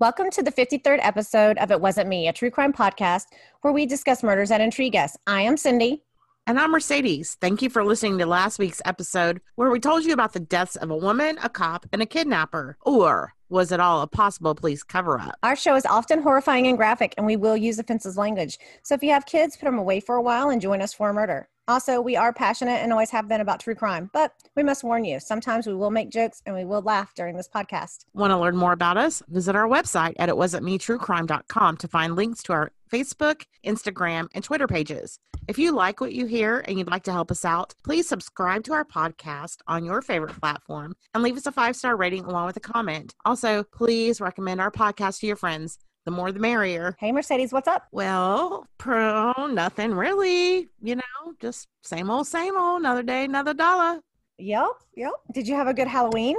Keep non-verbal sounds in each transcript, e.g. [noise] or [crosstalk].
Welcome to the 53rd episode of It Wasn't Me, a true crime podcast where we discuss murders that intrigue us. I am Cindy. And I'm Mercedes. Thank you for listening to last week's episode where we told you about the deaths of a woman, a cop, and a kidnapper. Or was it all a possible police cover up? Our show is often horrifying and graphic, and we will use offensive language. So if you have kids, put them away for a while and join us for a murder. Also, we are passionate and always have been about true crime, but we must warn you sometimes we will make jokes and we will laugh during this podcast. Want to learn more about us? Visit our website at itwasn'tmetruecrime.com to find links to our Facebook, Instagram, and Twitter pages. If you like what you hear and you'd like to help us out, please subscribe to our podcast on your favorite platform and leave us a five star rating along with a comment. Also, please recommend our podcast to your friends. The more the merrier. Hey, Mercedes, what's up? Well, pro, nothing really. You know, just same old, same old. Another day, another dollar. Yep, yep. Did you have a good Halloween?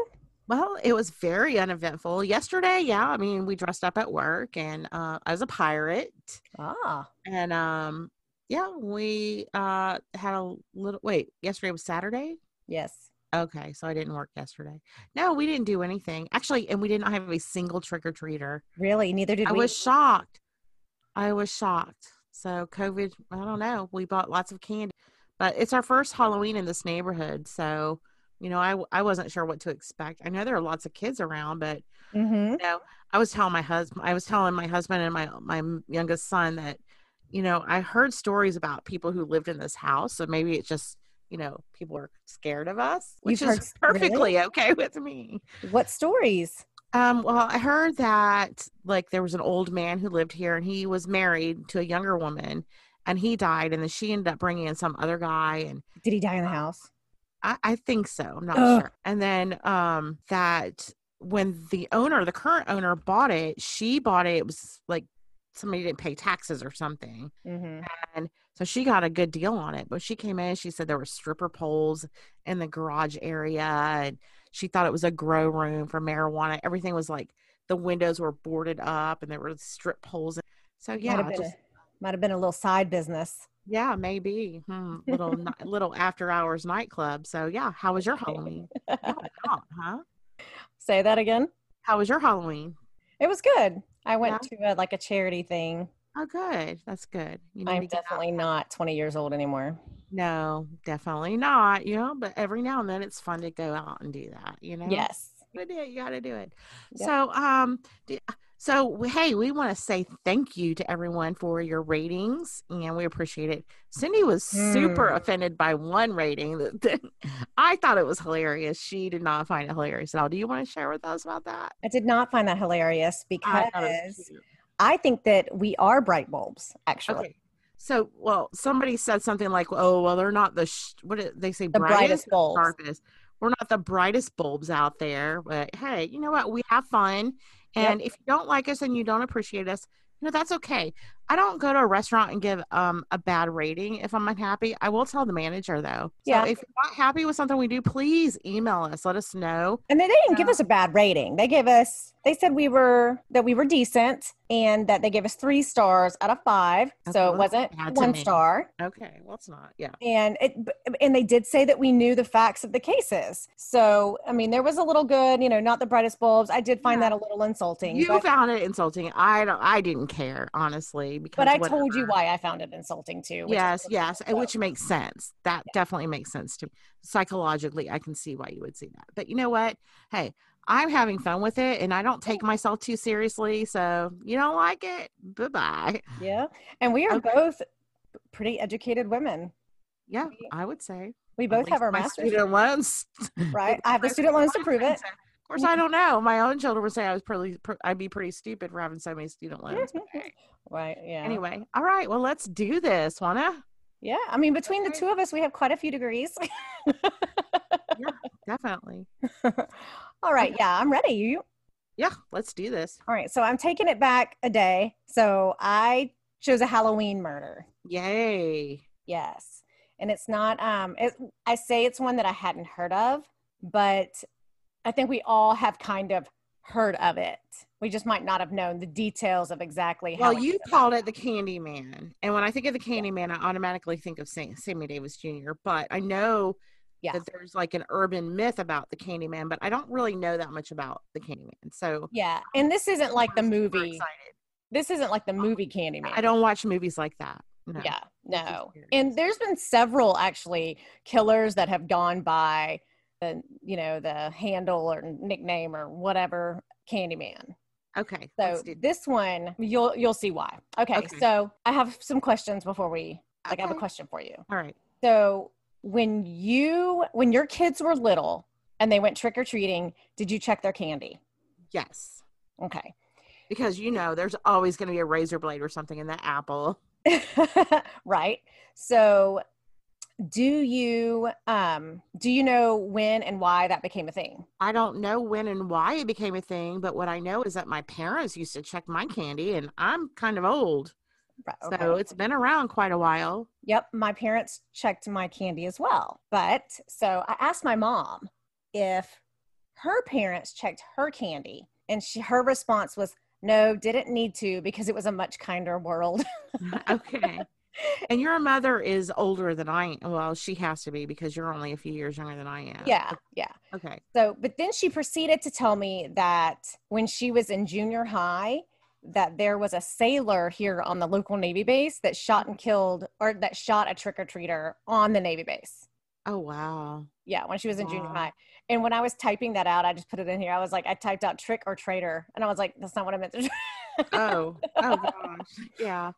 Well, it was very uneventful. Yesterday, yeah, I mean, we dressed up at work and uh, I was a pirate. Ah. And um yeah, we uh had a little wait, yesterday was Saturday? Yes. Okay, so I didn't work yesterday. No, we didn't do anything. Actually, and we didn't have a single trick or treater. Really? Neither did I we. was shocked. I was shocked. So COVID, I don't know. We bought lots of candy, but it's our first Halloween in this neighborhood. So, you know, I I wasn't sure what to expect. I know there are lots of kids around, but mm-hmm. you know, I was telling my husband, I was telling my husband and my my youngest son that, you know, I heard stories about people who lived in this house. So maybe it's just you know, people are scared of us, which You've is heard- [laughs] perfectly really? okay with me. What stories? Um, well, I heard that like there was an old man who lived here and he was married to a younger woman and he died and then she ended up bringing in some other guy and Did he die in the house? I, I think so. I'm not Ugh. sure. And then um that when the owner, the current owner bought it, she bought it, it was like somebody didn't pay taxes or something. Mm-hmm. And so she got a good deal on it. But she came in, she said there were stripper poles in the garage area, and she thought it was a grow room for marijuana. Everything was like the windows were boarded up, and there were strip poles. So might yeah, have been just a, might have been a little side business. yeah, maybe hmm, little [laughs] little after hours nightclub. So yeah, how was your Halloween? Huh? [laughs] Say that again. How was your Halloween? It was good. I went to a, like a charity thing. Oh, good. That's good. I'm to get out. definitely not 20 years old anymore. No, definitely not. You know, but every now and then it's fun to go out and do that. You know. Yes. you do it. You got to do it. Yep. So, um, so hey, we want to say thank you to everyone for your ratings, and we appreciate it. Cindy was super Hmm. offended by one rating. That, [laughs] I thought it was hilarious. She did not find it hilarious at all. Do you want to share with us about that? I did not find that hilarious I thought it was because. I think that we are bright bulbs, actually. Okay. So, well, somebody said something like, "Oh, well, they're not the sh- what did they say The brightest or bulbs. sharpest. We're not the brightest bulbs out there, but hey, you know what? We have fun, Yep. and if you don't like us and you don't appreciate us, you know that's okay. I don't go to a restaurant and give um a bad rating if I'm unhappy. I will tell the manager though. So Yeah. if you're not happy with something we do, please email us. Let us know. And they they didn't give us a bad rating. They gave us, they said we were, that we were decent and that they gave us three stars out of five. Okay, so it wasn't one me. star. Okay, well it's not. Yeah. and it and they did say that we knew the facts of the cases so i mean there was a little good you know not the brightest bulbs i did find Yeah. that a little insulting You found it insulting. I don't. I didn't care honestly because. but i told you why i found it insulting too Yes, yes, and so, which makes sense. That definitely makes sense to me. Psychologically, I can see why you would see that. But you know what? Hey, I'm having fun with it and I don't take myself too seriously. So you don't like it? Bye bye. yeah and we are Okay. both pretty educated women Yeah, I would say. we both have our master's student loans. right i have the student loans to prove it Of course, I [laughs] don't know. My own children would say I was pretty, I'd be pretty stupid for having so many student loans. But hey. right yeah Anyway, all right. Well, let's do this, wanna? yeah i mean between the two of us we have quite a few degrees [laughs] yeah, Definitely. [laughs] all right yeah i'm ready you Yeah, let's do this. all right so i'm taking it back a day so i chose a halloween murder Yay. Yes. And it's not um it, I say it's one that I hadn't heard of, but I think we all have kind of heard of it. We just might not have known the details of exactly how Well, you called it the Candy Man, and when I think of the Candy Man, I automatically think of Sam- Sammy Davis Jr. But I know Yeah. that there's like an urban myth about the Candyman, but I don't really know that much about the Candyman. So Yeah. And this isn't like the movie. This isn't like the um, movie Candyman. I don't watch movies like that. No. Yeah, no. And there's been several actually killers that have gone by the, you know, the handle or nickname or whatever Candyman. Okay. So this one, you'll you'll see why. Okay, Okay. so I have some questions before we like I have a question for you. All right. So when you when your kids were little and they went trick or treating, did you check their candy? Yes. Okay. Because you know there's always going to be a razor blade or something in that apple. [laughs] right. So do you um do you know when and why that became a thing? I don't know when and why it became a thing, but what I know is that my parents used to check my candy and I'm kind of old. Right, So it's been around quite a while. Yep, my parents checked my candy as well. But so I asked my mom if her parents checked her candy, and she her response was no, didn't need to because it was a much kinder world. [laughs] okay. And your mother is older than I am. Well, she has to be because you're only a few years younger than I am. yeah, yeah. Okay. So, but then she proceeded to tell me that when she was in junior high, that there was a sailor here on the local Navy base that shot and killed, or that shot a trick or treater on the Navy base. Oh, wow. Yeah, when she was in junior high. And when I was typing that out, I just put it in here. I was like, I typed out trick or traitor, and I was like, that's not what I meant to. Oh, oh [laughs] gosh. Yeah.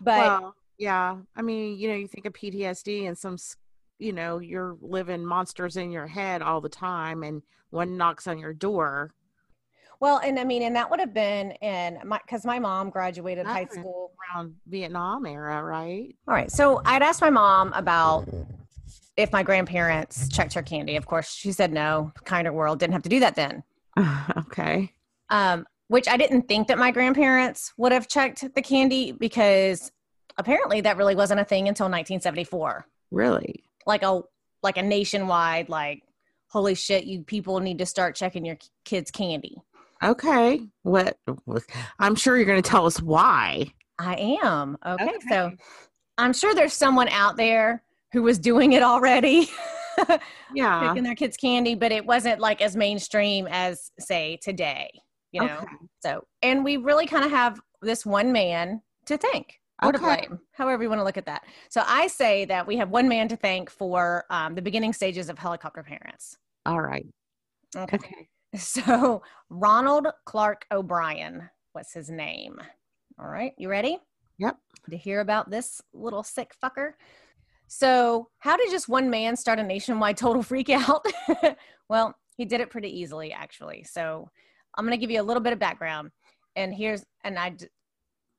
but yeah. I mean, you know, you think of PTSD and some, you know, you're living monsters in your head all the time, and one knocks on your door. well, and I mean, and that would have been in my because my mom graduated high school. around Vietnam era, right? All right. So I'd asked my mom about if my grandparents checked her candy. Of course, she said no. Kinder world didn't have to do that then. [laughs] okay. Um, which I didn't think that my grandparents would have checked the candy because apparently that really wasn't a thing until 1974. Really? Like a like a nationwide like holy shit, you people need to start checking your kids' candy. Okay. What? I'm sure you're going to tell us why. I am. Okay. So I'm sure there's someone out there who was doing it already. [laughs] Yeah. picking their kids candy, but it wasn't like as mainstream as say today, you know. Okay. So, and we really kind of have this one man to thank or to Okay. blame, however you want to look at that. So, I say that we have one man to thank for um, the beginning stages of helicopter parents. All right. Okay. Okay. [laughs] So, Ronald Clark O'Bryan was his name. All right, you ready? Yep. To hear about this little sick fucker. So, how did just one man start a nationwide total freak out? [laughs] well, he did it pretty easily, actually. So, I'm going to give you a little bit of background. And here's, and I,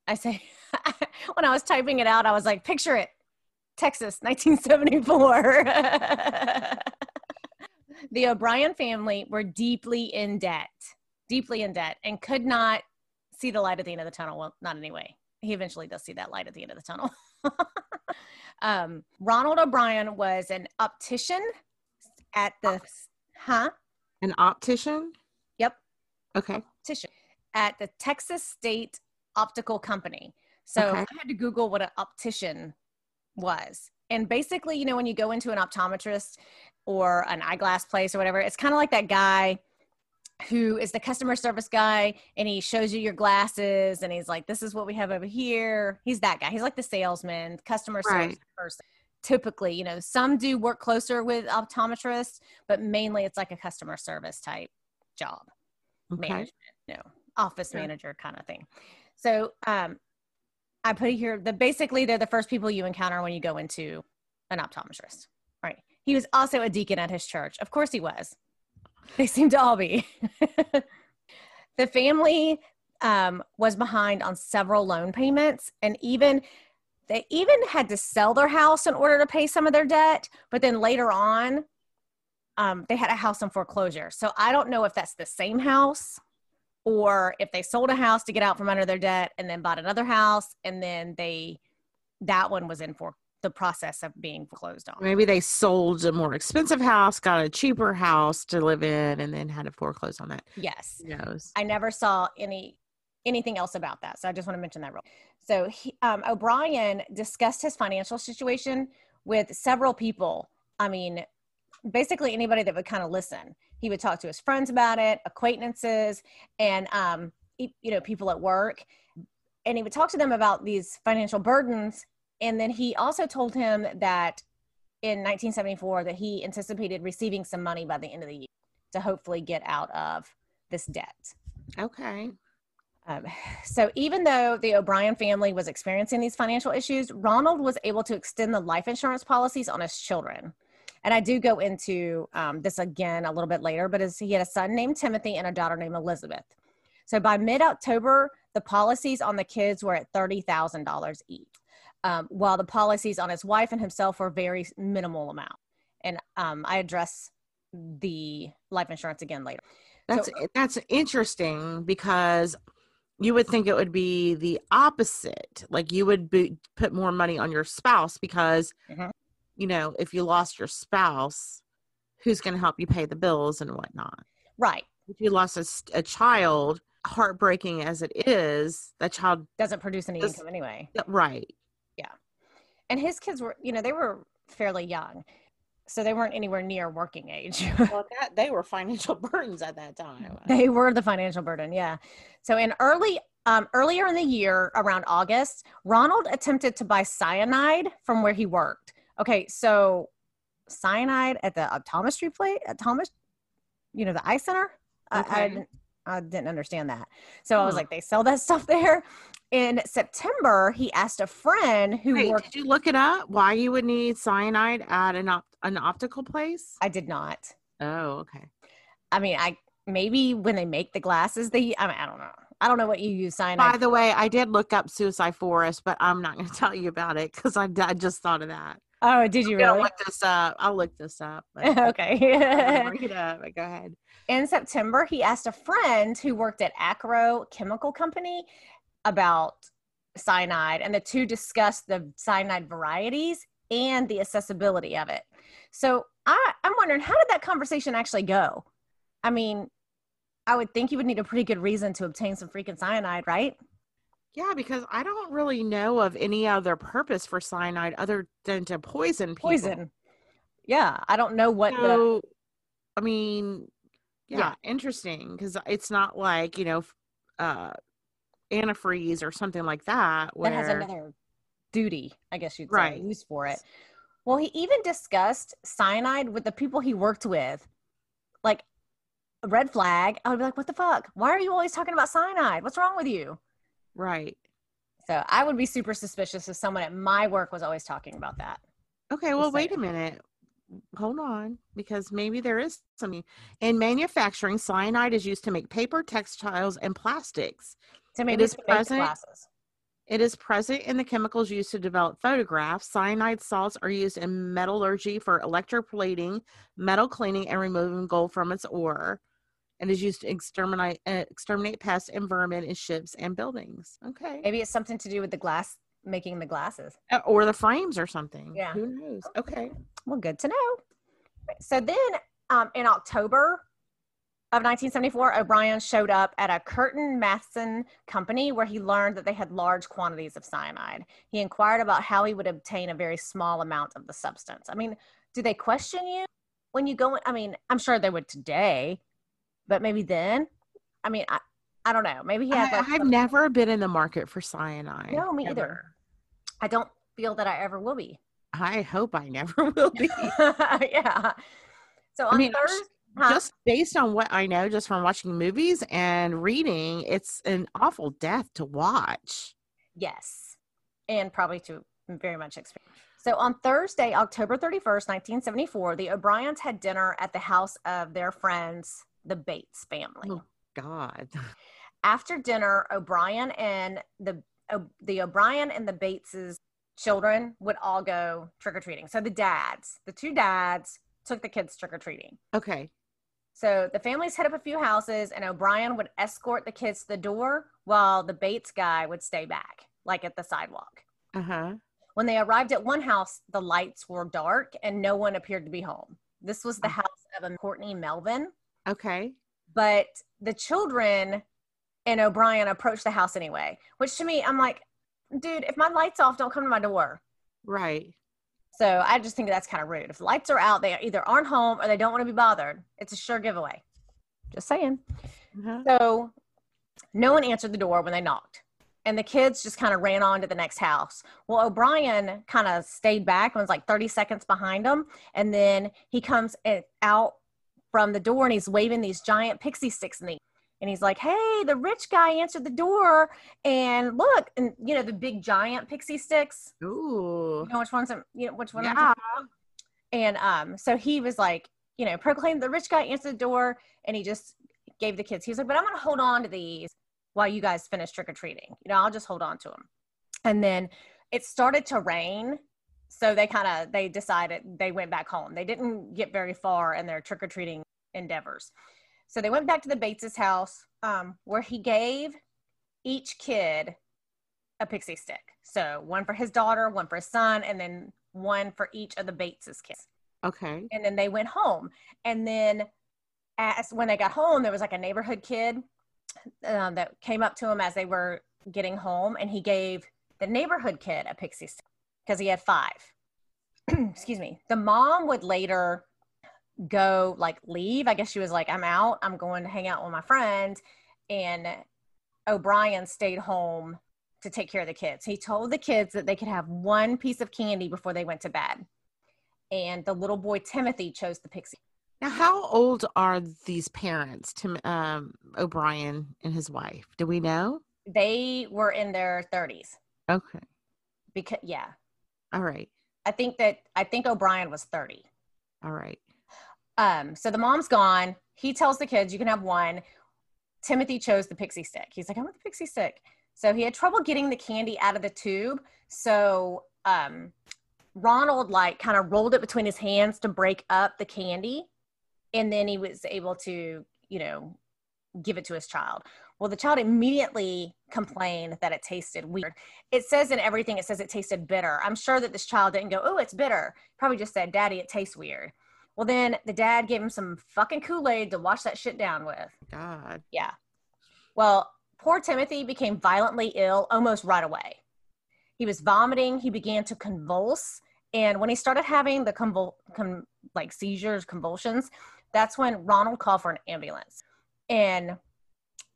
I say, [laughs] when I was typing it out, I was like, picture it Texas, 1974. [laughs] the O'Bryan family were deeply in debt, deeply in debt, and could not see the light at the end of the tunnel. Well, not anyway. He eventually does see that light at the end of the tunnel. [laughs] um, Ronald O'Bryan was an optician at the, huh? An optician? Yep. Okay. optician at the Texas State Optical Company. So Okay. I had to Google what an optician was. And basically, you know, when you go into an optometrist or an eyeglass place or whatever, it's kind of like that guy who is the customer service guy and he shows you your glasses and he's like, this is what we have over here. He's that guy. He's like the salesman, customer service Right. person. Typically, you know, some do work closer with optometrists, but mainly it's like a customer service type job Okay. management, know, office Sure. manager kind of thing. So um, I put it here the basically they're the first people you encounter when you go into an optometrist. Right. He was also a deacon at his church. Of course he was. They seem to all be. [laughs] the family um, was behind on several loan payments and even they even had to sell their house in order to pay some of their debt but then later on um, they had a house on foreclosure so i don't know if that's the same house or if they sold a house to get out from under their debt and then bought another house and then they that one was in for the process of being foreclosed on Maybe they sold a more expensive house, got a cheaper house to live in, and then had to foreclose on that. yes Who knows? I never saw any anything else about that. So I just want to mention that real. So he, um, O'Bryan discussed his financial situation with several people. I mean, basically anybody that would kind of listen. He would talk to his friends about it, acquaintances, and um, you know, people at work, and he would talk to them about these financial burdens. And then he also told him that in 1974 that he anticipated receiving some money by the end of the year to hopefully get out of this debt. Okay. Um, so even though the O'Bryan family was experiencing these financial issues, Ronald was able to extend the life insurance policies on his children. And I do go into um, this again a little bit later, but as he had a son named Timothy and a daughter named Elizabeth. So by mid October, the policies on the kids were at $30,000 each, um, while the policies on his wife and himself were very minimal amount. And um, I address the life insurance again later. That's so, that's interesting because you would think it would be the opposite. Like you would be, put more money on your spouse because, mm-hmm. You know, if you lost your spouse, who's going to help you pay the bills and whatnot? Right. If you lost a, a child, heartbreaking as it is, that child doesn't produce any income anyway. Right. Yeah. And his kids were, you know, they were fairly young so they weren't anywhere near working age. [laughs] well, that, they were financial [laughs] burdens at that time. They were the financial burden, yeah. So in early um, earlier in the year, around August, Ronald attempted to buy cyanide from where he worked. Okay, so cyanide at the optometry place, at Thomas, you know, the eye center. Okay. I, I, didn't, I didn't understand that. So. I was like, they sell that [laughs] stuff there in September, he asked a friend who Wait, worked. Did you look it up? Why you would need cyanide at an op- an optical place? I did not. Oh, okay. I mean, I maybe when they make the glasses, they. I mean, I don't know. I don't know what you use cyanide. By the way, I did look up suicide forest, but I'm not going [laughs] to tell you about it because I, I just thought of that. Oh, did you really? Look this up. I'll look this up. [laughs] okay. bring it up. Go ahead. In September, he asked a friend who worked at Acro Chemical Company about cyanide, and the two discussed the cyanide varieties and the accessibility of it. So I, I'm wondering, how did that conversation actually go? I mean, I would think you would need a pretty good reason to obtain some freaking cyanide, right? Yeah, because I don't really know of any other purpose for cyanide other than to poison people. Poison. Yeah, I don't know what so, the. I mean, yeah, yeah. interesting because it's not like you know, uh, antifreeze or something like that. Where... That has another duty, I guess you'd say, right. use for it. Well, he even discussed cyanide with the people he worked with. Like red flag, I would be like, what the fuck? Why are you always talking about cyanide? What's wrong with you? Right. So I would be super suspicious if someone at my work was always talking about that. Okay, well, wait a minute. Hold on, because maybe there is something. In manufacturing, cyanide is used to make paper, textiles, and plastics. So maybe it is present. Glasses. It is present in the chemicals used to develop photographs. Cyanide salts are used in metallurgy for electroplating, metal cleaning, and removing gold from its ore. And is used to exterminate uh, exterminate pests and vermin in ships and buildings. Okay. Maybe it's something to do with the glass making the glasses. Uh, or the frames or something. Yeah. Who knows? Okay. Well, good to know. So then um, in October, of 1974, O'Brien showed up at a Curtin Matheson company where he learned that they had large quantities of cyanide. He inquired about how he would obtain a very small amount of the substance. I mean, do they question you when you go? I mean, I'm sure they would today, but maybe then. I mean, I, I don't know. Maybe he had. Like I, have never been in the market for cyanide. No, me ever. either. I don't feel that I ever will be. I hope I never [laughs] will be. [laughs] yeah. So on I mean, Thursday huh? just based on what I know, just from watching movies and reading, it's an awful death to watch. Yes, and probably to very much experience. So on Thursday, October 31st, 1974, the O'Bryans had dinner at the house of their friends, the Bates family. Oh, God. After dinner, O'Bryan and the the O'Bryan and the Bateses children would all go trick or treating. So the dads, the two dads, took the kids trick or treating. Okay. So the families hit up a few houses, and O'Bryan would escort the kids to the door while the Bates guy would stay back, like at the sidewalk. Uh huh. When they arrived at one house, the lights were dark and no one appeared to be home. This was the house of a Courtney Melvin. Okay. But the children and O'Bryan approached the house anyway, which to me, I'm like, dude, if my lights off, don't come to my door. Right. So I just think that's kind of rude. If the lights are out, they either aren't home or they don't want to be bothered. It's a sure giveaway. Just saying. Uh-huh. So no one answered the door when they knocked. And the kids just kind of ran on to the next house. Well, O'Brien kind of stayed back and was like 30 seconds behind them. And then he comes out from the door and he's waving these giant pixie sticks in the and he's like, "Hey, the rich guy answered the door, and look, and you know the big giant pixie sticks. Ooh. You know which ones? I'm, you know which one? Yeah. And um, so he was like, you know, proclaimed the rich guy answered the door, and he just gave the kids. He was like, "But I'm gonna hold on to these while you guys finish trick or treating. You know, I'll just hold on to them." And then it started to rain, so they kind of they decided they went back home. They didn't get very far in their trick or treating endeavors. So they went back to the bates's house um, where he gave each kid a pixie stick. So one for his daughter, one for his son, and then one for each of the bates's kids. Okay. And then they went home. And then as when they got home, there was like a neighborhood kid um, that came up to him as they were getting home, and he gave the neighborhood kid a pixie stick because he had five. [clears throat] Excuse me. The mom would later go like leave. I guess she was like, I'm out. I'm going to hang out with my friends. And O'Bryan stayed home to take care of the kids. He told the kids that they could have one piece of candy before they went to bed. And the little boy Timothy chose the pixie. Now, how old are these parents, Tim um, O'Bryan and his wife? Do we know? They were in their 30s. Okay. Because yeah, All right. I think that I think O'Bryan was 30. All right. Um, so the mom's gone. He tells the kids, you can have one. Timothy chose the pixie stick. He's like, I want the pixie stick. So he had trouble getting the candy out of the tube. So um, Ronald like kind of rolled it between his hands to break up the candy. And then he was able to, you know, give it to his child. Well, the child immediately complained that it tasted weird. It says in everything, it says it tasted bitter. I'm sure that this child didn't go, oh, it's bitter. Probably just said, Daddy, it tastes weird. Well, then the dad gave him some fucking Kool Aid to wash that shit down with. God. Yeah. Well, poor Timothy became violently ill almost right away. He was vomiting. He began to convulse. And when he started having the convul- con- like seizures, convulsions, that's when Ronald called for an ambulance. And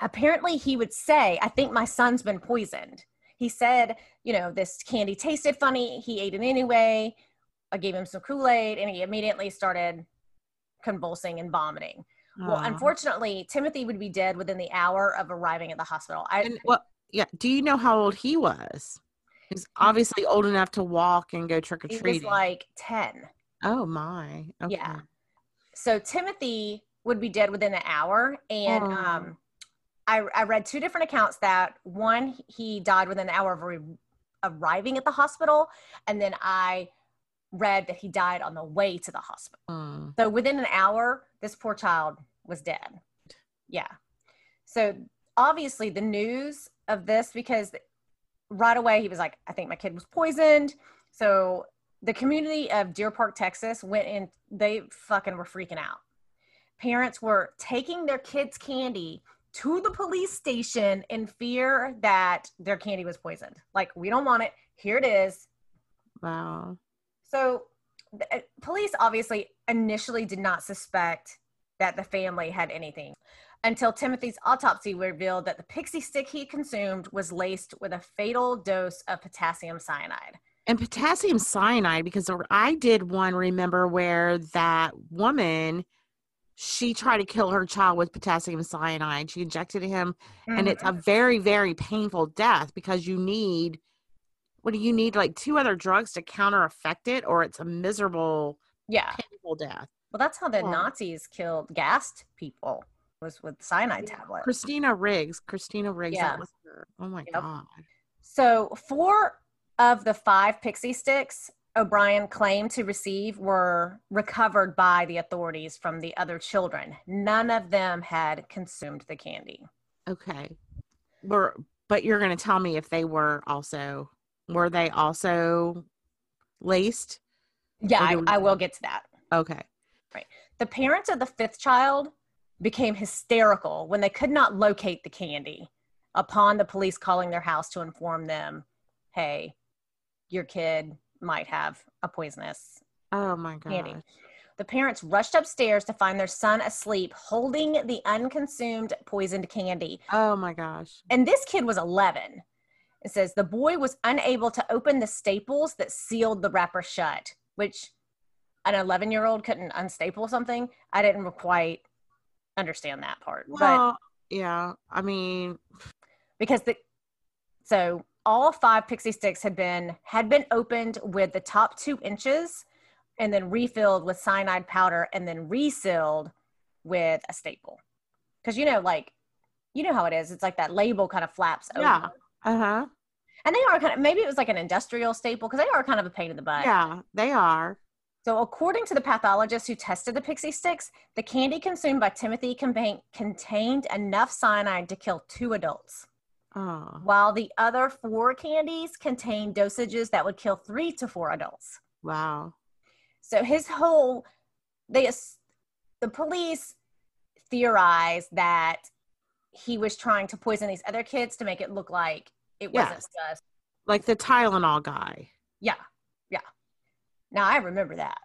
apparently he would say, I think my son's been poisoned. He said, you know, this candy tasted funny. He ate it anyway. I gave him some Kool Aid and he immediately started convulsing and vomiting. Well, unfortunately, Timothy would be dead within the hour of arriving at the hospital. I, And well, yeah. Do you know how old he was? He's obviously old enough to walk and go trick or treat. he was like 10. oh my. Okay. Yeah. So Timothy would be dead within an hour. And Oh. um, I, I read two different accounts that one, he died within an hour of arri- arriving at the hospital. And then I read that he died on the way to the hospital. Mm. So within an hour, this poor child was dead. Yeah. So obviously the news of this, because right away he was like, I think my kid was poisoned. So the community of Deer Park, Texas went in, they fucking were freaking out. Parents were taking their kids' candy to the police station in fear that their candy was poisoned. Like, we don't want it. Here it is. Wow. So, the, uh, police obviously initially did not suspect that the family had anything until Timothy's autopsy revealed that the pixie stick he consumed was laced with a fatal dose of potassium cyanide. And potassium cyanide, because I did one remember where that woman, she tried to kill her child with potassium cyanide. She injected him, and it's a mm. very, very painful death because you need, what do you need? Like two other drugs to counter affect it, or it's a miserable, yeah. painful death. Well, that's how the Yeah. Nazis killed, gassed people was with cyanide tablets. Christina Riggs, Christina Riggs, Yeah. that was her. Oh my Yep. God. So, four of the five pixie sticks O'Bryan claimed to receive were recovered by the authorities from the other children. None of them had consumed the candy. Okay. Were, but you're going to tell me if they were also, were they also laced? Yeah, I, we- I will get to that. Okay. Right. The parents of the fifth child became hysterical when they could not locate the candy upon the police calling their house to inform them, hey, your kid might have a poisonous Oh my god. candy. The parents rushed upstairs to find their son asleep holding the unconsumed poisoned candy. Oh my gosh. And this kid was 11. It says the boy was unable to open the staples that sealed the wrapper shut, which an 11 year old couldn't unstaple something. I didn't quite understand that part. but Well, yeah. I mean, because the so all five pixie sticks had been had been opened with the top two inches and then refilled with cyanide powder and then resealed with a staple because you know like you know how it is it's like that label kind of flaps over Yeah. uh huh. and they are kind of maybe it was like an industrial staple because they are kind of a pain in the butt Yeah, they are. so according to the pathologist who tested the pixie sticks the candy consumed by timothy contain- contained enough cyanide to kill two adults Oh. while the other four candies contain dosages that would kill three to four adults. Wow. So his whole, they, the police theorized that he was trying to poison these other kids to make it look like it wasn't just, Like the Tylenol guy. yeah, yeah. Now I remember that.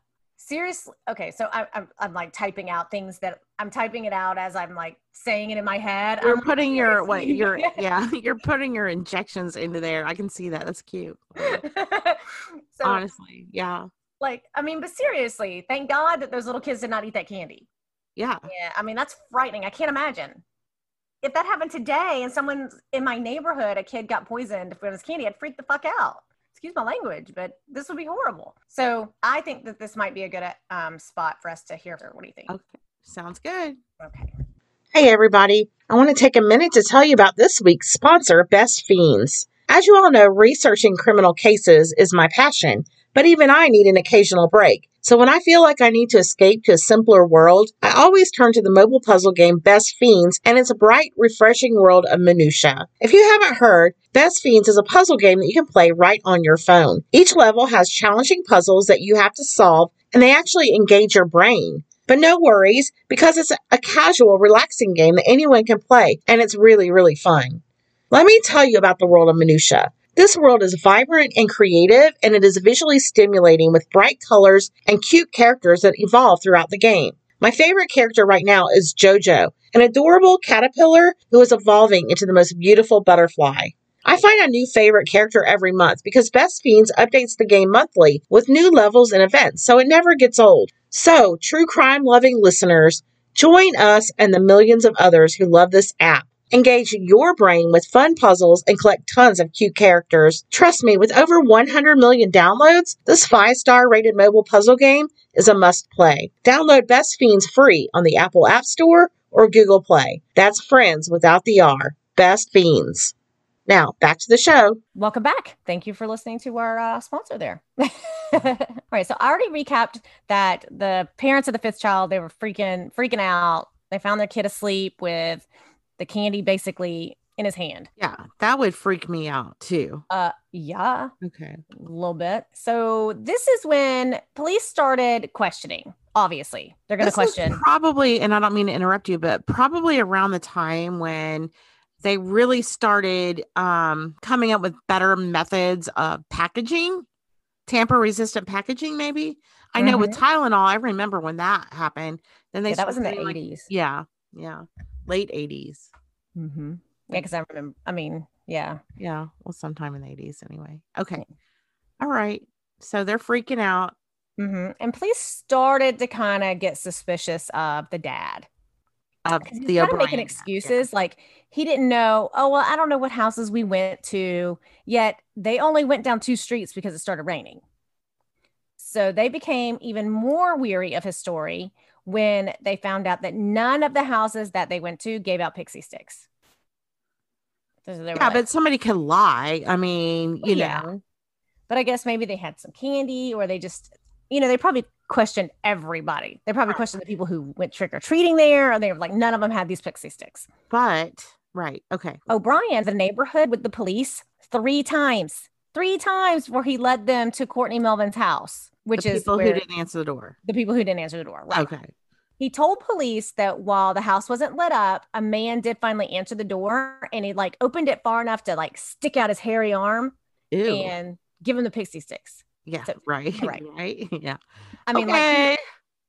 Seriously, okay. So I, I'm, I'm like typing out things that I'm typing it out as I'm like saying it in my head. You're I'm putting your what [laughs] your yeah, [laughs] you're putting your injections into there. I can see that. That's cute. [laughs] so Honestly. Yeah. like i mean but seriously thank god that those little kids did not eat that candy Yeah. yeah i mean that's frightening i can't imagine if that happened today and someone in my neighborhood a kid got poisoned from his candy i'd freak the fuck out excuse my language but this would be horrible so i think that this might be a good um, spot for us to hear Her. what do you think Okay. Sounds good. okay Hey, everybody. I want to take a minute to tell you about this week's sponsor, Best Fiends. As you all know, researching criminal cases is my passion, but even I need an occasional break. So when I feel like I need to escape to a simpler world, I always turn to the mobile puzzle game Best Fiends and its a bright, refreshing world of minutia. If you haven't heard, Best Fiends is a puzzle game that you can play right on your phone. Each level has challenging puzzles that you have to solve, and they actually engage your brain. But no worries, because it's a casual, relaxing game that anyone can play, and it's really, really fun. Let me tell you about the world of Minutia. This world is vibrant and creative, and it is visually stimulating with bright colors and cute characters that evolve throughout the game. My favorite character right now is Jojo, an adorable caterpillar who is evolving into the most beautiful butterfly. I find a new favorite character every month because Best Fiends updates the game monthly with new levels and events, so it never gets old. So, true crime loving listeners, join us and the millions of others who love this app. Engage your brain with fun puzzles and collect tons of cute characters. Trust me, with over 100 million downloads, this 5 star rated mobile puzzle game is a must play. Download Best Fiends free on the Apple App Store or Google Play. That's friends without the R. Best Fiends. Now, back to the show. welcome back thank you for listening to our uh, sponsor there [laughs] all right so i already recapped that the parents of the fifth child they were freaking freaking out they found their kid asleep with the candy basically in his hand Yeah. That would freak me out too. uh yeah Okay. a little bit so this is when police started questioning obviously they're going to question probably, and I don't mean to interrupt you, but probably around the time when they really started um, coming up with better methods of packaging, tamper resistant packaging, maybe. I know with Tylenol, I remember when that happened. Then they Mm-hmm. yeah, that was in the started doing, like- 80s yeah, yeah, late 80s. mm-hmm. yeah because i remember i mean yeah Yeah, well, sometime in the 80s anyway. Okay. All right. So they're freaking out. hmm and police started to kind of get suspicious of the dad Of the O'Bryan. making excuses like he didn't know oh well i don't know what houses we went to yet they only went down two streets because it started raining so they became even more weary of his story when they found out that none of the houses that they went to gave out pixie sticks So Yeah, like- but somebody can lie. I mean, you Yeah. know. but i guess maybe they had some candy or they just you know they probably questioned everybody they probably questioned the people who went trick-or-treating there and they were like none of them had these pixie sticks But right. Okay. O'Bryan, the neighborhood with the police three times, three times before he led them to Courtney Melvin's house, which is the is people who didn't answer the door. the people who didn't answer the door. Right. Okay. He told police that while the house wasn't lit up, a man did finally answer the door and he like opened it far enough to like stick out his hairy arm Ew. and give him the pixie sticks. Yeah, So- right. [laughs] right. Right. Yeah. I mean, like okay.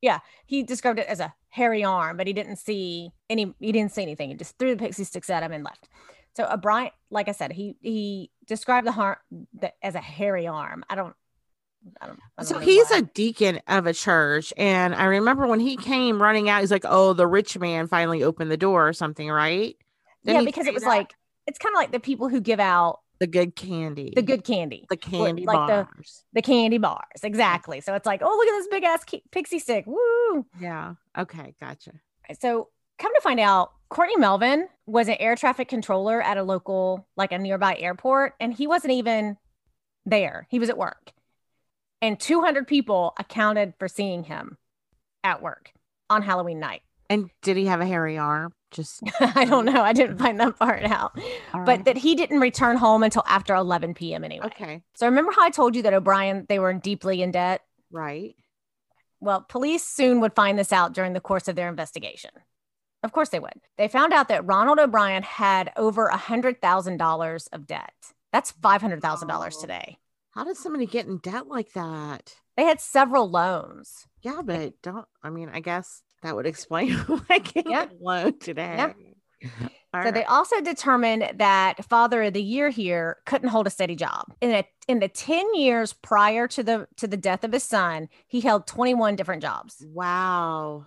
he, he described it as a hairy arm, but he didn't see any. He didn't see anything. He just threw the pixie sticks at him and left. So a O'Bryan, like I said, he he described the harm the, as a hairy arm. I don't. I don't. I don't So he's why. a deacon of a church. And I remember when he came running out, he's like, Oh, the rich man finally opened the door or something, right? Didn't yeah because it was like it's kind of like the people who give out the good candy. the good candy, the candy like bars. the candy bars, exactly. So it's like, oh, look at this big ass pixie stick, woo! yeah. Okay, gotcha. So come to find out, Courtney Melvin was an air traffic controller at a local, like a nearby airport, and he wasn't even there. He was at work. And 200 people accounted for seeing him at work on Halloween night. And did he have a hairy arm? Just [laughs] I don't know. I didn't find that part out. all But that he didn't return home until after 11 p.m. anyway. okay, So remember how I told you that O'Bryan, they were deeply in debt? right. Well, police soon would find this out during the course of their investigation. Of course they would. They found out that Ronald O'Bryan had over a $100,000 of debt. That's $500,000 Oh. today. How does somebody get in debt like that? They had several loans. Yeah, but don't I mean I guess that would explain [laughs] why I can't Yeah. get a loan today. [laughs] All So they also determined that father of the year here couldn't hold a steady job. In a, in the 10 years prior to the to the death of his son, he held 21 different jobs. wow.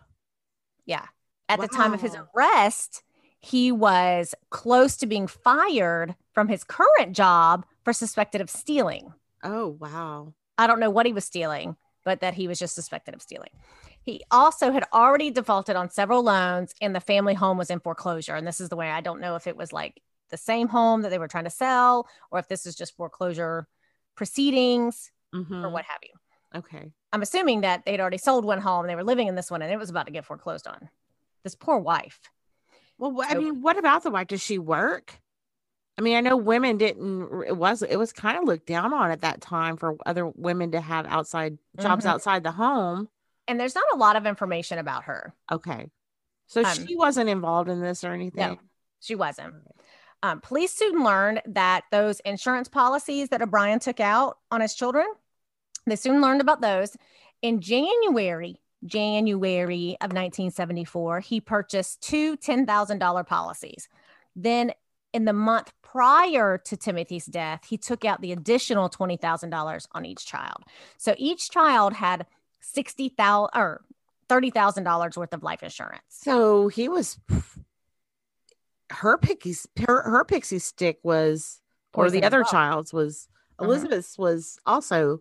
Yeah. At the time of his arrest, he was close to being fired from his current job for suspected of stealing. Oh wow. I don't know what he was stealing, but that he was just suspected of stealing. He also had already defaulted on several loans and the family home was in foreclosure. And this is the way I don't know if it was like the same home that they were trying to sell or if this is just foreclosure proceedings or Mhm. what have you. Okay. I'm assuming that they'd already sold one home and they were living in this one and it was about to get foreclosed on. This poor wife. Well, I So- mean, what about the wife? Does she work? I mean, I know women didn't. It was it was kind of looked down on at that time for other women to have outside jobs Mhm. outside the home. And there's not a lot of information about her. Okay, so Um, she wasn't involved in this or anything. No, She wasn't. Um, police soon learned that those insurance policies that O'Bryan took out on his children, they soon learned about those. In January, January of 1974, he purchased two $10,000 policies. Then in the month prior to Timothy's death, he took out the additional $20,000 on each child. So each child had 60,000 or $30,000 worth of life insurance. So he was her pixie her, her pixie stick was or Poison the other well. child's was Mhm. Elizabeth's was also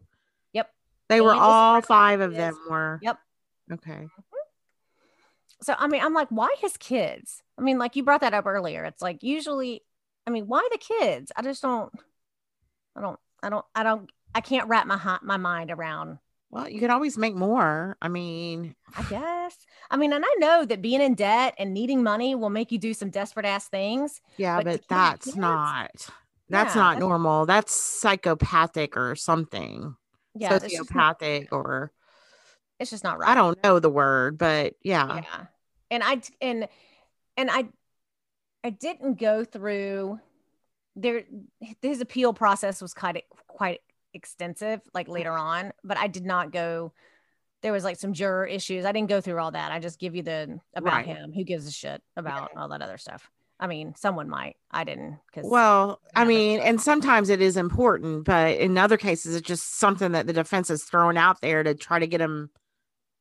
Yep. They were And this all five of them were Yep. okay. So I mean, I'm like, why his kids? I mean, like you brought that up earlier. It's like usually, I mean, why the kids? I just don't, I don't, I don't, I don't, I can't wrap my my mind around. Well, you can always make more. I mean, I guess. I mean, and I know that being in debt and needing money will make you do some desperate ass things. yeah, But but, that's kids? not that's Yeah, not that's- normal. That's psychopathic or something. Yeah, it's not, Sociopathic or it's just not right. I don't know the word, but yeah. yeah and i and and i i didn't go through there his appeal process was quite quite extensive like later on but i did not go there was like some juror issues. I didn't go through all that. I just give you the about Right. him. Who gives a shit about all that other stuff? I mean someone might. I didn't because Well, I mean, and sometimes it is important, but in other cases, it's just something that the defense is throwing out there to try to get him,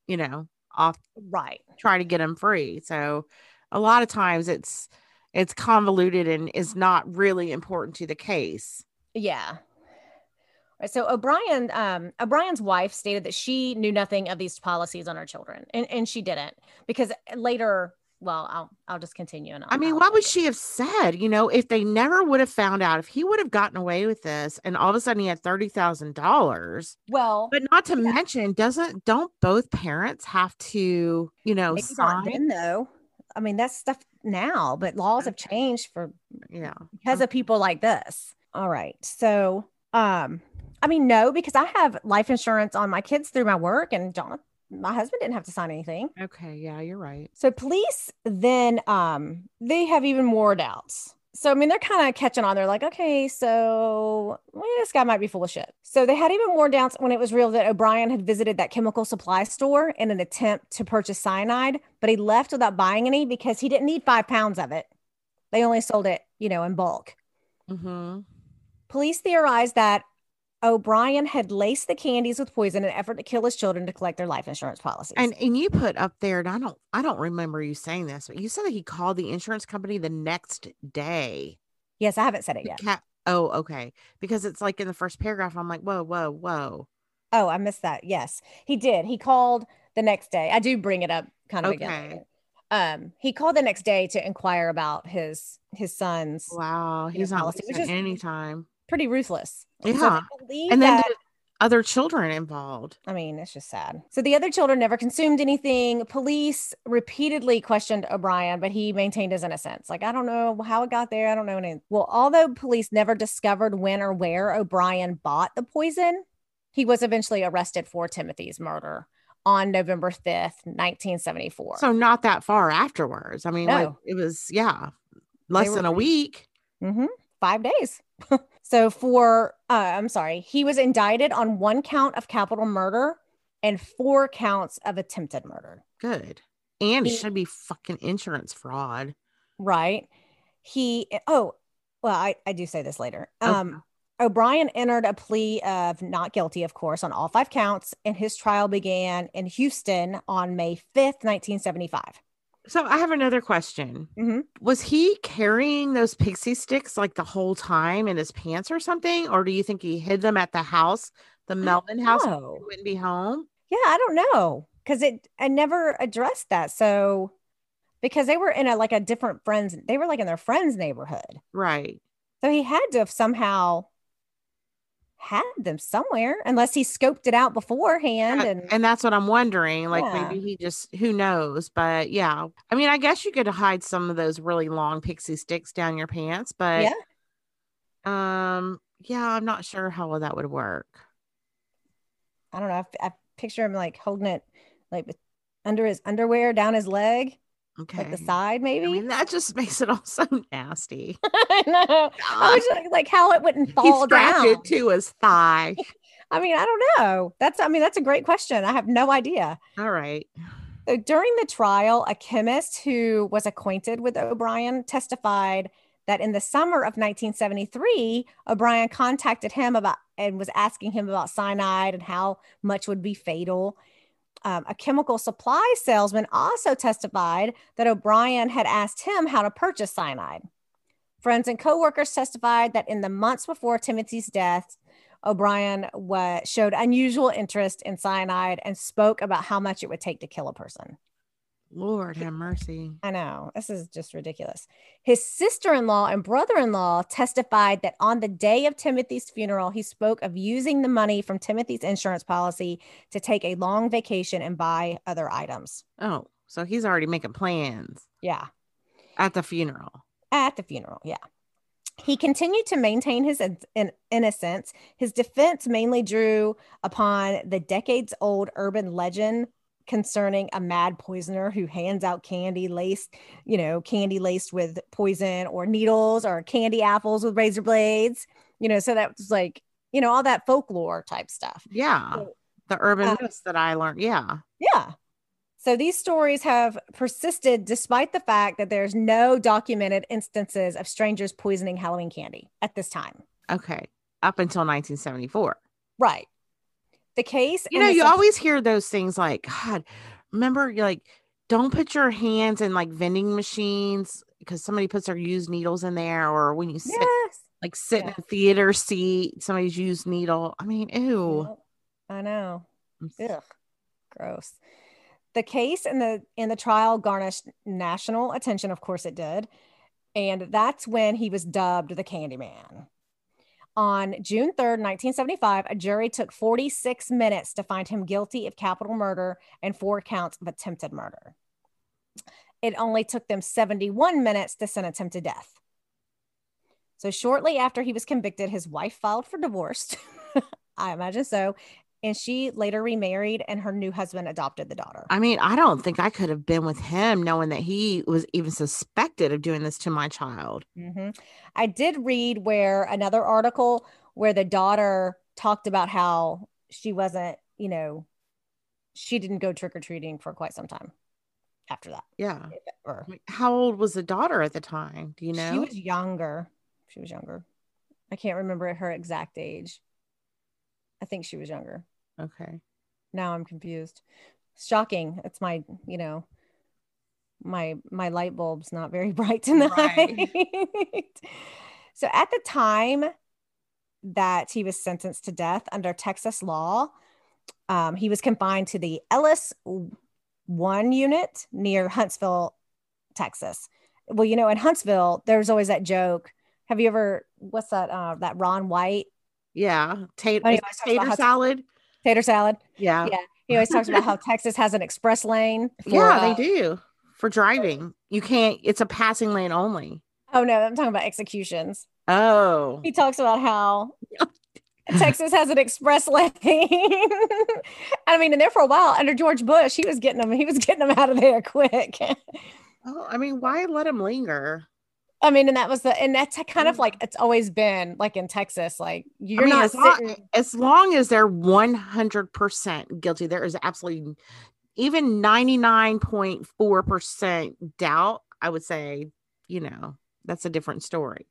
you know, off, right try to get them free. So a lot of times it's it's convoluted and is not really important to the case. Yeah. So O'Bryan, um, O'Bryan's wife stated that she knew nothing of these policies on her children, and, and she didn't because later. Well, I'll I'll just continue. And I'll, I mean, I'll- what would she have said? You know, if they never would have found out, if he would have gotten away with this, and all of a sudden he had thirty thousand dollars. Well, But not to Yeah. mention, doesn't don't both parents have to, you know, maybe sign? then though. I mean, that's stuff now, but laws have changed for Yeah. because of people like this. All right. So, um, I mean, no, because I have life insurance on my kids through my work, and John, my husband didn't have to sign anything. Okay. Yeah, you're right. So police then um they have even more doubts so I mean, they're kind of catching on. They're like, okay, so well, this guy might be full of shit. So they had even more doubts when it was real that O'Bryan had visited that chemical supply store in an attempt to purchase cyanide, but he left without buying any because he didn't need five pounds of it. They only sold it, you know, in bulk. Mm-hmm. Police theorized that O'Bryan had laced the candies with poison in an effort to kill his children to collect their life insurance policies. And and you put up there, and I don't I don't remember you saying this, but you said that he called the insurance company the next day. yes, I haven't said it yet. cat- oh, okay. Because it's like in the first paragraph, I'm like, whoa, whoa, whoa. Oh, I missed that. Yes, he did. He called the next day. I do bring it up kind of again. Okay. later. Um, he called the next day to inquire about his his son's Wow, you know, he's not policy, which is- any time. pretty ruthless. So Yeah. believe And then that- other children involved. I mean, it's just sad. So the other children never consumed anything. Police repeatedly questioned O'Bryan, but he maintained his innocence. Like, I don't know how it got there. I don't know. Anything. Well, although police never discovered when or where O'Bryan bought the poison, he was eventually arrested for Timothy's murder on November 5th, 1974. So not that far afterwards. I mean, like, it was yeah, less were than a week. hmm Five days. [laughs] so for uh, I'm sorry, he was indicted on one count of capital murder and four counts of attempted murder. Good. And it should be fucking insurance fraud. Right. He oh well, I, I do say this later. Okay. Um O'Bryan entered a plea of not guilty, of course, on all five counts, and his trial began in Houston on May 5th, 1975. So I have another question. Mhm. Was he carrying those pixie sticks like the whole time in his pants or something? Or do you think he hid them at the house, the Melvin house? he wouldn't be home. Yeah, I don't know. Because it I never addressed that. So because they were in a like a different friends, they were like in their friend's neighborhood. Right. So he had to have somehow had them somewhere, unless he scoped it out beforehand. And, and that's what I'm wondering. Like Yeah. maybe he just who knows, but yeah. I mean, I guess you could hide some of those really long pixie sticks down your pants, but yeah, um yeah, I'm not sure how well that would work. I don't know. I, I picture him like holding it like under his underwear down his leg, Okay. like the side, maybe. I mean, that just [laughs] makes it all so nasty. [laughs] I know. I was like, like how it wouldn't [laughs] fall he down. it to his thigh. I mean, I don't know. That's I mean, that's a great question. I have no idea. all right. So during the trial, a chemist who was acquainted with O'Bryan testified that in the summer of 1973, O'Bryan contacted him about and was asking him about cyanide and how much would be fatal. Um, a chemical supply salesman also testified that O'Bryan had asked him how to purchase cyanide. Friends and coworkers testified that in the months before Timothy's death, O'Bryan wa- showed unusual interest in cyanide and spoke about how much it would take to kill a person. Lord have mercy. I know. This is just ridiculous. His sister in law and brother in law testified that on the day of Timothy's funeral, he spoke of using the money from Timothy's insurance policy to take a long vacation and buy other items. Oh, so he's already making plans Yeah. at the funeral. At the funeral. Yeah. He continued to maintain his in- in- innocence. His defense mainly drew upon the decades old urban legend concerning a mad poisoner who hands out candy laced, you know, candy laced with poison or needles or candy apples with razor blades, you know, so that was like, you know, all that folklore type stuff. Yeah. So- The urban Uh, myths that I learned. Yeah. Yeah. So these stories have persisted despite the fact that there's no documented instances of strangers poisoning Halloween candy at this time. Okay. Up until 1974. Right. The case, You know, you sub- always hear those things like, God, remember, like, don't put your hands in like vending machines because somebody puts their used needles in there, or when you sit, yes. like sit in a theater seat, somebody's used needle. I mean, ew. I know. Ugh. Gross. The case and the in the trial garnished national attention, of course it did. And that's when he was dubbed the Candyman. On June 3rd, 1975, a jury took 46 minutes to find him guilty of capital murder and four counts of attempted murder. It only took them 71 minutes to sentence him to death. So, shortly after he was convicted, his wife filed for divorce. [laughs] I imagine so. And she later remarried, and her new husband adopted the daughter. I mean, I don't think I could have been with him knowing that he was even suspected of doing this to my child. hmm I did read where another article where the daughter talked about how she wasn't, you know, she didn't go trick or treating for quite some time after that. Yeah. Or How old was the daughter at the time? Do you know? she was younger. She was younger. I can't remember her exact age. I think she was younger. Okay. Now I'm confused. Shocking. It's my, you know, my my light bulb's not very [laughs] bright tonight. [laughs] so at the time that he was sentenced to death under Texas law, um, he was confined to the Ellis one unit near Huntsville, Texas. Well, you know, in Huntsville, there's always that joke. Have you ever what's that uh that Ron White Yeah. Tater, Oh, yeah, is it about tater salad. Tater salad? Yeah. Yeah. He always talks about how [laughs] Texas has an express lane. for, Yeah, uh, they do. For driving. You can't, it's a passing lane only. Oh no, I'm talking about executions. Oh. He talks about how [laughs] Texas has an express lane. [laughs] I mean, and there for a while under George Bush, he was getting them. He was getting them out of there quick. Oh, I mean, why let him linger? I mean, and that was the, and that's kind of mm. like it's always been like in Texas. Like you're I mean, not as long, as long as they're 100% guilty, there is absolutely even 99.4% doubt. I would say, you know, that's a different story.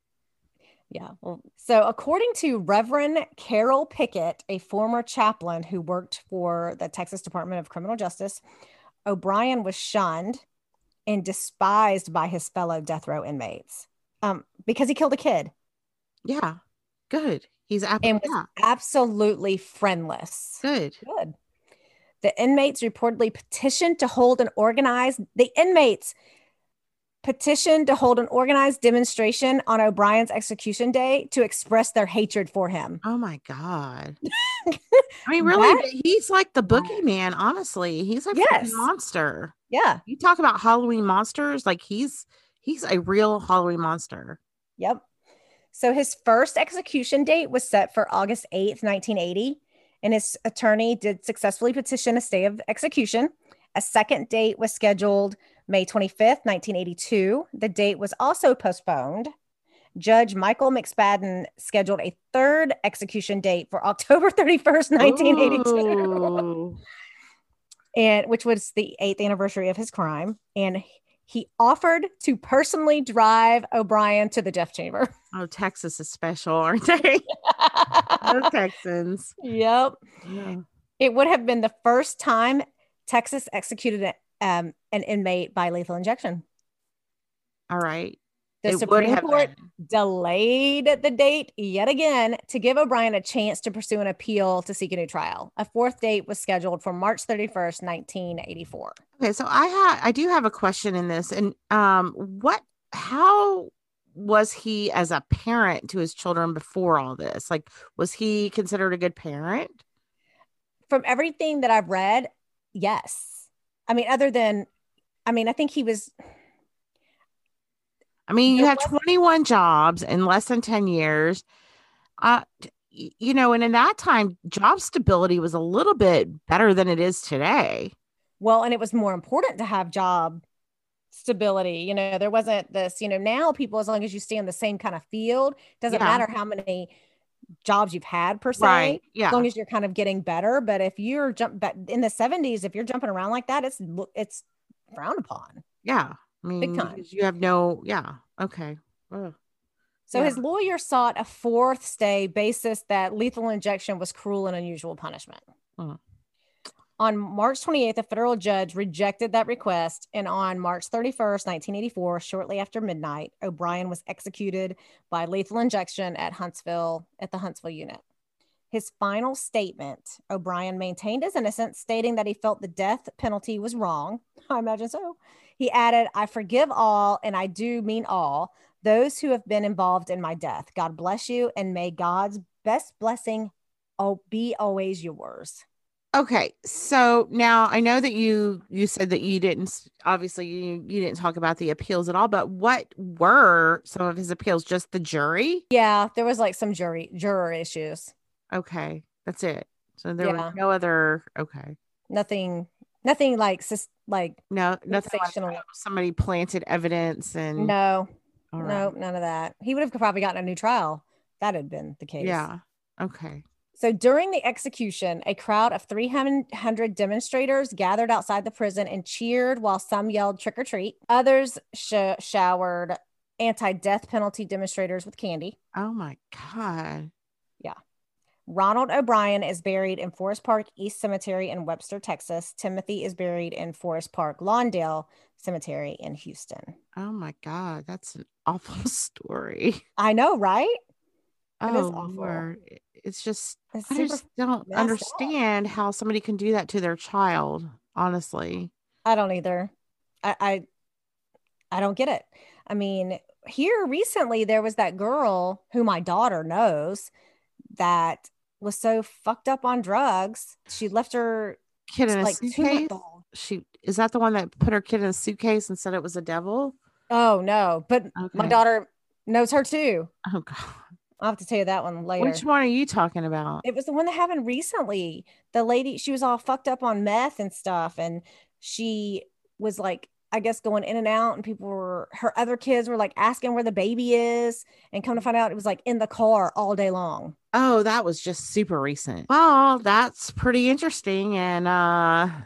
Yeah. Well, so according to Reverend Carroll Pickett, a former chaplain who worked for the Texas Department of Criminal Justice, O'Bryan was shunned and despised by his fellow death row inmates um, because he killed a kid Yeah. Good. He's ab- and was yeah, absolutely friendless. good. Good. The inmates reportedly petitioned to hold an organized, the inmates petitioned to hold an organized demonstration on O'Bryan's execution day to express their hatred for him. Oh my God. [laughs] I mean, really, That- he's like the boogeyman, honestly. He's a Yes. monster. Yeah. You talk about Halloween monsters, like he's he's a real Halloween monster. Yep. So his first execution date was set for August 8th, 1980, and his attorney did successfully petition a stay of execution. A second date was scheduled May 25th, 1982. The date was also postponed. Judge Michael McSpadden scheduled a third execution date for October [laughs] 31st, 1982, and which was the eighth anniversary of his crime. And he offered to personally drive O'Bryan to the death chamber. [laughs] Oh, Texas is special, aren't they? [laughs] Those Texans. Yep. Yeah. It would have been the first time Texas executed a- um, an inmate by lethal injection. All right. The It Supreme Court been. delayed the date yet again to give O'Bryan a chance to pursue an appeal to seek a new trial. A fourth date was scheduled for March 31st, 1984. Okay, so I have I do have a question in this, and um, what how was he as a parent to his children before all this? Like, was he considered a good parent? From everything that I've read, yes. I mean, other than, I mean, I think he was, I mean, you have 21 jobs in less than 10 years. Uh, you know, and in that time, job stability was a little bit better than it is today. well, and it was more important to have job stability. You know, there wasn't this, you know, now people, as long as you stay in the same kind of field, doesn't Yeah. matter how many jobs you've had per se. Right. As long as you're kind of getting better, but if you're jump in the 70s, if you're jumping around like that, it's it's frowned upon. Yeah. I mean, time. because you have no, yeah. Okay. Ugh. So Yeah. his lawyer sought a fourth stay basis that lethal injection was cruel and unusual punishment. Hmm. On March 28th, a federal judge rejected that request, and on March 31st, 1984, shortly after midnight, O'Bryan was executed by lethal injection at Huntsville at the Huntsville unit. His final statement, O'Bryan maintained his innocence, stating that he felt the death penalty was wrong. [laughs] I imagine so. He added, I forgive all, and I do mean all, those who have been involved in my death. God bless you, and may God's best blessing be always yours. Okay, so now I know that you you said that you didn't obviously you you didn't talk about the appeals at all, but what were some of his appeals? Just the jury? Yeah, there was like some jury juror issues. Okay, that's it. So there Yeah. was no other. Okay. Nothing, nothing like like No, nothing like somebody planted evidence and no, all right. no, none of that. He would have probably gotten a new trial. That had been the case. Yeah. Okay. So during the execution, a crowd of 300 demonstrators gathered outside the prison and cheered while some yelled trick or treat. Others sh- showered anti death penalty demonstrators with candy. Oh my God. Yeah. Ronald O'Bryan is buried in Forest Park East Cemetery in Webster, Texas. Timothy is buried in Forest Park Lawndale Cemetery in Houston. Oh my God. That's an [laughs] awful story. I know, right? It is oh awful. Lord. It's just It's I just don't messed up. understand how somebody can do that to their child, honestly. I don't either. I, I I don't get it. I mean, here recently there was that girl who my daughter knows that was so fucked up on drugs. She left her Kid in a like two suitcase. She is that the one that put her kid in a suitcase and said it was a devil? Oh no, but my daughter knows her too. Oh God. I'll have to tell you that one later. Which one are you talking about? It was the one that happened recently. The lady, she was all fucked up on meth and stuff, and she was like, I guess going in and out, and people were her other kids were like asking where the baby is, and come to find out it was like in the car all day long. Oh, that was just super recent. Well, that's pretty interesting. And uh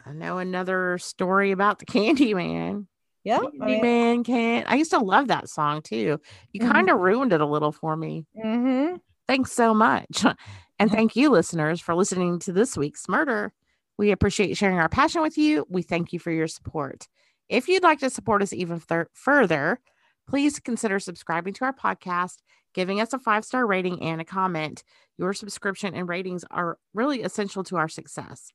I know another story about the [laughs] Candy Man. Yeah, Man can't. I used to love that song too. You Mhm. kind of ruined it a little for me. mm-hmm. Thanks so much. [laughs] And thank you, listeners, for listening to this week's murder. We appreciate sharing our passion with you. We thank you for your support. If you'd like to support us even fur- further, please consider subscribing to our podcast, giving us a five star rating and a comment. Your subscription and ratings are really essential to our success.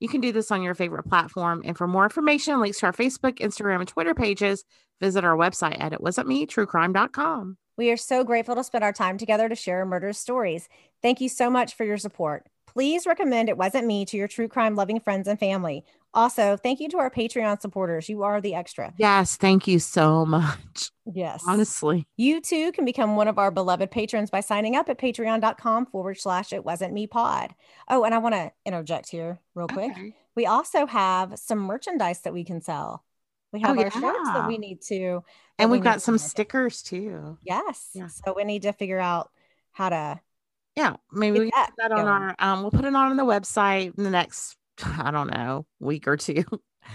You can do this on your favorite platform. And for more information, links to our Facebook, Instagram, and Twitter pages, visit our website at it wasn't me, truecrime.com. We are so grateful to spend our time together to share murder stories. Thank you so much for your support. Please recommend It Wasn't Me to your true crime loving friends and family. Also, thank you to our Patreon supporters. You are the extra. Yes, thank you so much. Yes. Honestly. You too can become one of our beloved patrons by signing up at patreon.com forward slash it wasn't me pod. Oh, and I want to interject here real quick. Okay. We also have some merchandise that we can sell. We have Oh, our shirts that we need to. And we we've need got some stickers too. Yes. Yeah. So we need to figure out how to. Yeah, maybe we that, that on our um, we'll put it on the website in the next [sighs] I don't know, week or two.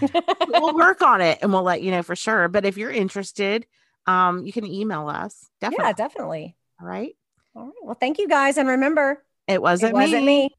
[laughs] we'll [laughs] work on it and we'll let you know for sure. But if you're interested, um you can email us. Definitely. yeah, definitely. All right. All right. Well, thank you guys. And remember, It wasn't, it wasn't me. me.